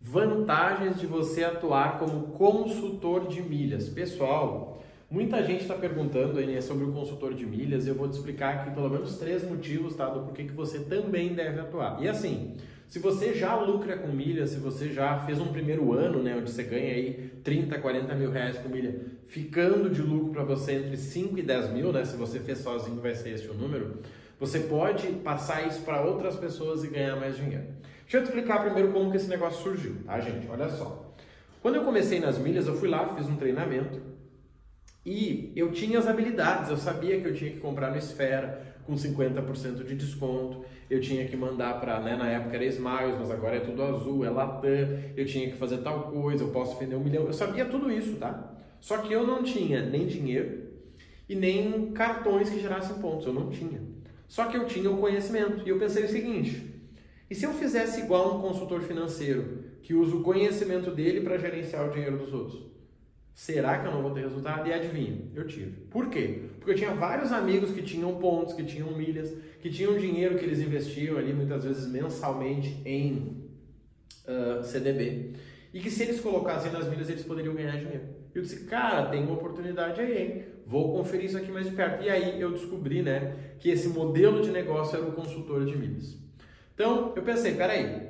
Vantagens de você atuar como consultor de milhas. Pessoal, muita gente está perguntando aí né, sobre o consultor de milhas. Eu vou te explicar aqui pelo menos três motivos tá, do porquê que você também deve atuar. E assim, se você já lucra com milhas, se você já fez um primeiro ano, né, onde você ganha aí 30, 40 mil reais por milha, ficando de lucro para você entre 5 e 10 mil, né, se você fez sozinho vai ser esse o número, você pode passar isso para outras pessoas e ganhar mais dinheiro. Deixa eu explicar primeiro como que esse negócio surgiu, tá, gente? Olha só. Quando eu comecei nas milhas, eu fui lá, fiz um treinamento e eu tinha as habilidades, eu sabia que eu tinha que comprar no Esfera com 50% de desconto, eu tinha que mandar para, né, na época era Smiles, mas agora é tudo azul, é Latam, eu tinha que fazer tal coisa, eu posso vender um milhão, eu sabia tudo isso, tá? Só que eu não tinha nem dinheiro e nem cartões que gerassem pontos, eu não tinha. Só que eu tinha o conhecimento e eu pensei o seguinte, e se eu fizesse igual um consultor financeiro que usa o conhecimento dele para gerenciar o dinheiro dos outros? Será que eu não vou ter resultado? E adivinha, eu tive. Por quê? Porque eu tinha vários amigos que tinham pontos, que tinham milhas, que tinham dinheiro que eles investiam ali muitas vezes mensalmente em uh, CDB. E que se eles colocassem nas milhas, eles poderiam ganhar dinheiro. Eu disse, cara, tem uma oportunidade aí, hein? Vou conferir isso aqui mais de perto. E aí eu descobri, né, que esse modelo de negócio era o consultor de milhas. Então, eu pensei, peraí,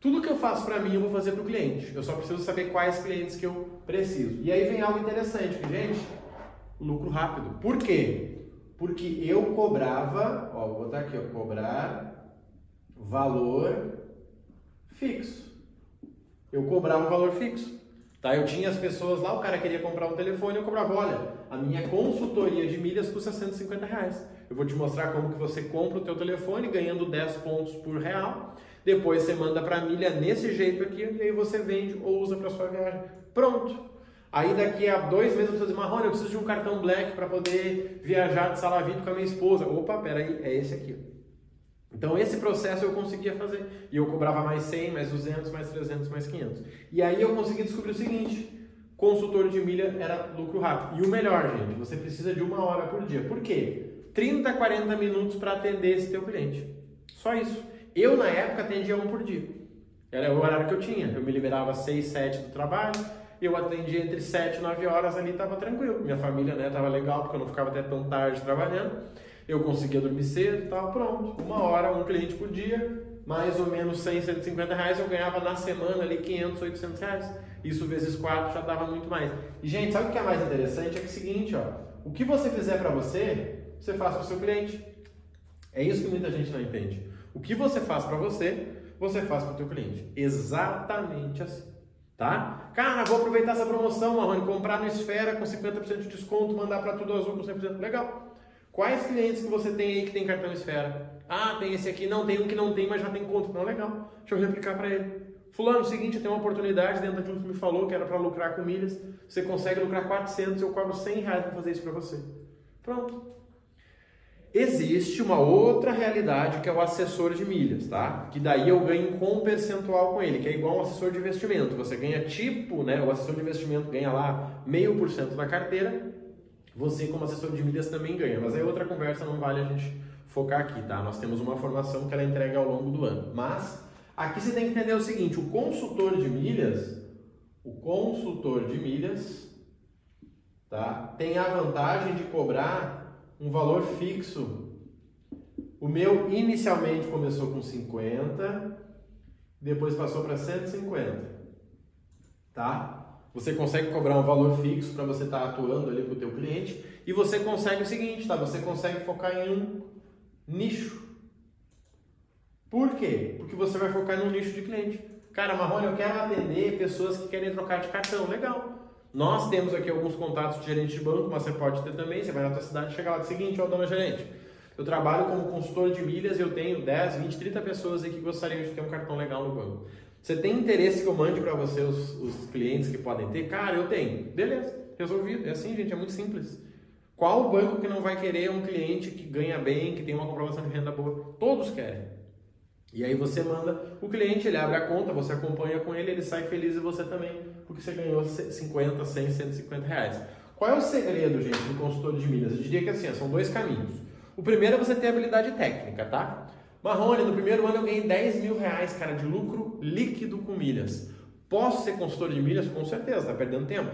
tudo que eu faço para mim eu vou fazer para o cliente. Eu só preciso saber quais clientes que eu preciso. E aí vem algo interessante, gente, lucro rápido. Por quê? Porque eu cobrava, ó, vou botar aqui, ó, cobrar valor fixo. Eu cobrava um valor fixo. Tá? Eu tinha as pessoas lá, o cara queria comprar um telefone, eu cobrava, olha, a minha consultoria de milhas custa 150 reais. Eu vou te mostrar como que você compra o teu telefone ganhando 10 pontos por real. Depois você manda para a milha nesse jeito aqui e aí você vende ou usa para sua viagem. Pronto. Aí daqui a dois meses você diz, Marrone, eu preciso de um cartão Black para poder viajar de Salavito com a minha esposa. Opa, peraí, é esse aqui. Então esse processo eu conseguia fazer. E eu cobrava mais 100, mais 200, mais 300, mais 500. E aí eu consegui descobrir o seguinte, consultor de milha era lucro rápido. E o melhor, gente, você precisa de uma hora por dia. Por quê? 30, 40 minutos para atender esse teu cliente. Só isso. Eu, na época, atendia um por dia. Era o horário que eu tinha. Eu me liberava às 6, 7 do trabalho, eu atendia entre 7 e 9 horas ali, estava tranquilo. Minha família, né, tava legal, porque eu não ficava até tão tarde trabalhando eu conseguia dormir cedo e tal, pronto. Uma hora, um cliente por dia, mais ou menos 100, 150 reais, eu ganhava na semana ali 500, 800 reais. Isso vezes 4 já dava muito mais. E, gente, sabe o que é mais interessante? É, que é o seguinte, ó, o que você fizer para você, você faz para o seu cliente. É isso que muita gente não entende. O que você faz para você, você faz para o teu cliente. Exatamente assim. Tá? Cara, vou aproveitar essa promoção, Marrone, comprar no Esfera com 50% de desconto, mandar para tudo azul com 100%. Legal. Quais clientes que você tem aí que tem cartão esfera? Ah, tem esse aqui, não, tem um que não tem, mas já tem conta. Não, legal. Deixa eu replicar para ele. Fulano, seguinte, tem uma oportunidade dentro daquilo que me falou, que era para lucrar com milhas. Você consegue lucrar 400, eu cobro 100 reais para fazer isso para você. Pronto. Existe uma outra realidade que é o assessor de milhas, tá? Que daí eu ganho com percentual com ele, que é igual um assessor de investimento. Você ganha tipo, né? O assessor de investimento ganha lá meio por cento da carteira você, como assessor de milhas, também ganha. Mas aí outra conversa não vale a gente focar aqui, tá? Nós temos uma formação que ela entrega ao longo do ano. Mas aqui você tem que entender o seguinte: o consultor de milhas, o consultor de milhas, tá? Tem a vantagem de cobrar um valor fixo. O meu inicialmente começou com 50, depois passou para 150, tá? Você consegue cobrar um valor fixo para você estar tá atuando ali para o teu cliente e você consegue o seguinte, tá? Você consegue focar em um nicho. Por quê? Porque você vai focar num nicho de cliente. Cara, Marrone, eu quero atender pessoas que querem trocar de cartão. Legal. Nós temos aqui alguns contatos de gerente de banco, mas você pode ter também. Você vai na tua cidade e chega lá, seguinte, ó, dona gerente, eu trabalho como consultor de milhas e eu tenho 10, 20, 30 pessoas aí que gostariam de ter um cartão legal no banco. Você tem interesse que eu mande para você os, os, clientes que podem ter? Cara, eu tenho. Beleza, resolvido. É assim, gente, é muito simples. Qual banco que não vai querer um cliente que ganha bem, que tem uma comprovação de renda boa? Todos querem. E aí você manda o cliente, ele abre a conta, você acompanha com ele, ele sai feliz e você também, porque você ganhou 50, 100, 150 reais. Qual é o segredo, gente, do consultor de milhas? Eu diria que assim, são dois caminhos. O primeiro é você ter habilidade técnica, tá? Marrone, no primeiro ano eu ganhei 10 mil reais, cara, de lucro líquido com milhas. Posso ser consultor de milhas? Com certeza, tá perdendo tempo.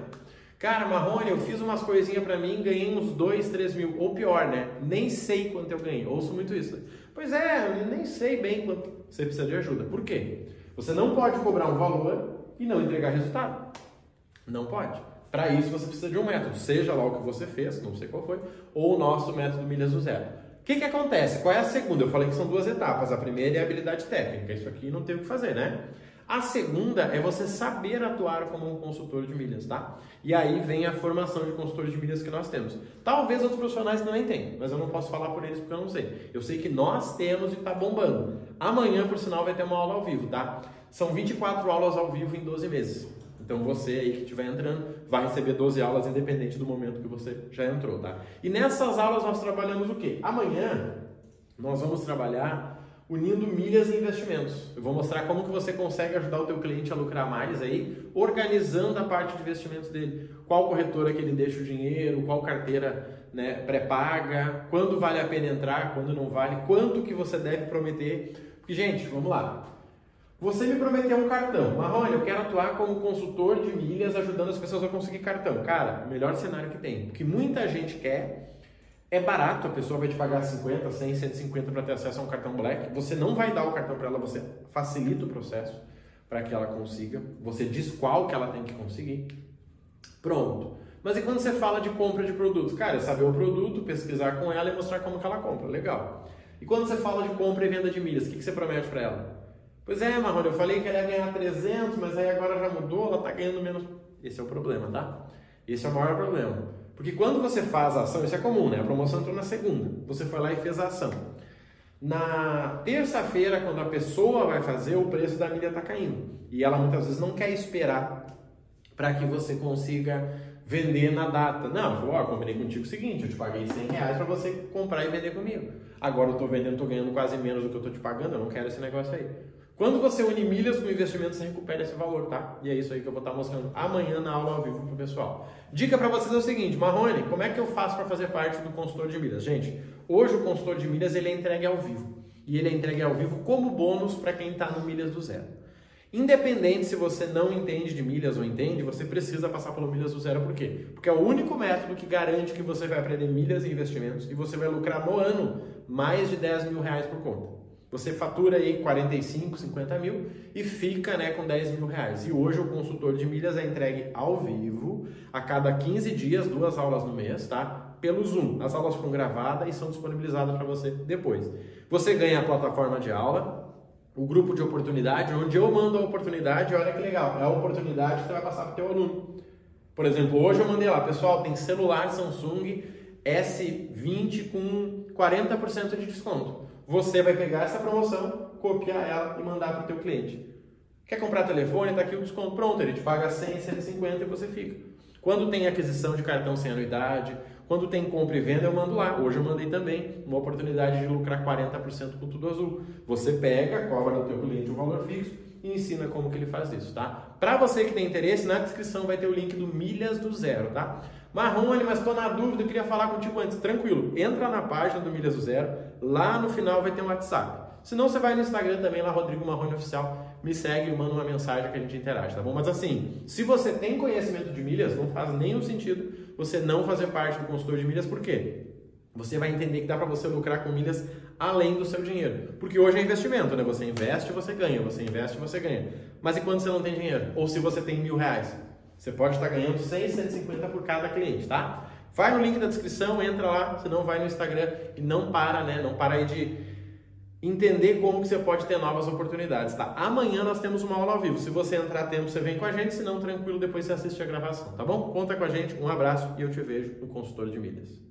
Cara, Marrone, eu fiz umas coisinhas para mim, ganhei uns 2, 3 mil. Ou pior, né? Nem sei quanto eu ganhei. Ouço muito isso. Pois é, nem sei bem quanto. Você precisa de ajuda. Por quê? Você não pode cobrar um valor e não entregar resultado. Não pode. Para isso você precisa de um método, seja lá o que você fez, não sei qual foi, ou o nosso método Milhas do Zero. O que, que acontece? Qual é a segunda? Eu falei que são duas etapas. A primeira é a habilidade técnica. Isso aqui não tem o que fazer, né? A segunda é você saber atuar como um consultor de milhas, tá? E aí vem a formação de consultor de milhas que nós temos. Talvez outros profissionais também tenham, mas eu não posso falar por eles porque eu não sei. Eu sei que nós temos e está bombando. Amanhã, por sinal, vai ter uma aula ao vivo, tá? São 24 aulas ao vivo em 12 meses. Então você aí que estiver entrando vai receber 12 aulas independente do momento que você já entrou, tá? E nessas aulas nós trabalhamos o quê? Amanhã nós vamos trabalhar unindo milhas e investimentos. Eu vou mostrar como que você consegue ajudar o teu cliente a lucrar mais aí, organizando a parte de investimentos dele. Qual corretora que ele deixa o dinheiro, qual carteira né, pré-paga, quando vale a pena entrar, quando não vale, quanto que você deve prometer. Porque, gente, vamos lá. Você me prometeu um cartão. Marrone, eu quero atuar como consultor de milhas ajudando as pessoas a conseguir cartão. Cara, melhor cenário que tem. Porque muita gente quer, é barato, a pessoa vai te pagar 50, 100, 150 para ter acesso a um cartão black. Você não vai dar o cartão para ela, você facilita o processo para que ela consiga. Você diz qual que ela tem que conseguir. Pronto. Mas e quando você fala de compra de produtos? Cara, é saber o produto, pesquisar com ela e mostrar como que ela compra. Legal. E quando você fala de compra e venda de milhas, o que, que você promete para ela? Pois é, Marrone, eu falei que ela ia ganhar 300, mas aí agora já mudou, ela está ganhando menos. Esse é o problema, tá? Esse é o maior problema. Porque quando você faz a ação, isso é comum, né? A promoção entrou na segunda. Você foi lá e fez a ação. Na terça-feira, quando a pessoa vai fazer, o preço da milha está caindo. E ela muitas vezes não quer esperar para que você consiga vender na data. Não, eu oh, combinei contigo o seguinte, eu te paguei 100 reais para você comprar e vender comigo. Agora eu estou vendendo, estou ganhando quase menos do que eu estou te pagando, eu não quero esse negócio aí. Quando você une milhas com investimentos, você recupera esse valor, tá? E é isso aí que eu vou estar mostrando amanhã na aula ao vivo pro pessoal. Dica para vocês é o seguinte, Marrone, como é que eu faço para fazer parte do consultor de milhas? Gente, hoje o consultor de milhas ele é entregue ao vivo. E ele é entregue ao vivo como bônus para quem está no Milhas do Zero. Independente se você não entende de milhas ou entende, você precisa passar pelo Milhas do Zero. Por quê? Porque é o único método que garante que você vai aprender milhas e investimentos e você vai lucrar no ano mais de 10 mil reais por conta. Você fatura aí 45, 50 mil e fica né, com 10 mil reais. E hoje o consultor de milhas é entregue ao vivo, a cada 15 dias, duas aulas no mês, tá? Pelo Zoom. As aulas ficam gravadas e são disponibilizadas para você depois. Você ganha a plataforma de aula, o grupo de oportunidade, onde eu mando a oportunidade, olha que legal, é a oportunidade que você vai passar para o teu aluno. Por exemplo, hoje eu mandei lá, pessoal, tem celular Samsung S20 com 40% de desconto. Você vai pegar essa promoção, copiar ela e mandar para o teu cliente. Quer comprar telefone? Está aqui o desconto. Pronto, ele te paga 100, 150 e você fica. Quando tem aquisição de cartão sem anuidade, quando tem compra e venda, eu mando lá. Hoje eu mandei também uma oportunidade de lucrar 40% com tudo azul. Você pega, cobra do teu cliente um valor fixo e ensina como que ele faz isso, tá? Para você que tem interesse, na descrição vai ter o link do Milhas do Zero, tá? Marrone, mas estou na dúvida, queria falar contigo antes. Tranquilo, entra na página do Milhas do Zero, lá no final vai ter um WhatsApp. Se não, você vai no Instagram também, lá Rodrigo Marrone Oficial, me segue e manda uma mensagem que a gente interage, tá bom? Mas assim, se você tem conhecimento de milhas, não faz nenhum sentido você não fazer parte do consultor de milhas, por quê? Você vai entender que dá para você lucrar com milhas além do seu dinheiro. Porque hoje é investimento, né? Você investe, você ganha. Você investe, você ganha. Mas e quando você não tem dinheiro? Ou se você tem mil reais? Você pode estar ganhando 100, 150 por cada cliente, tá? Vai no link da descrição, entra lá, senão vai no Instagram e não para, né? Não para aí de entender como que você pode ter novas oportunidades, tá? Amanhã nós temos uma aula ao vivo. Se você entrar a tempo, você vem com a gente, se não, tranquilo, depois você assiste a gravação, tá bom? Conta com a gente, um abraço e eu te vejo no consultor de milhas.